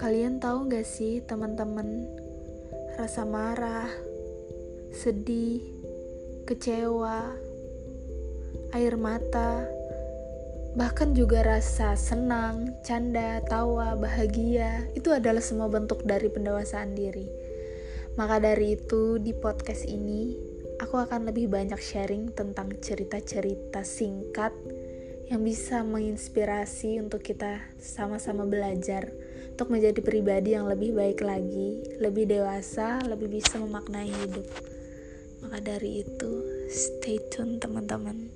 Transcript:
Kalian tahu gak sih teman-teman? Rasa marah, sedih, kecewa, air mata Bahkan juga rasa senang, canda, tawa, bahagia Itu adalah semua bentuk dari pendewasaan diri. Maka dari itu di podcast ini Aku akan lebih banyak sharing tentang cerita-cerita singkat yang bisa menginspirasi untuk kita sama-sama belajar untuk menjadi pribadi yang lebih baik lagi, lebih dewasa, lebih bisa memaknai hidup. Maka dari itu, stay tune teman-teman.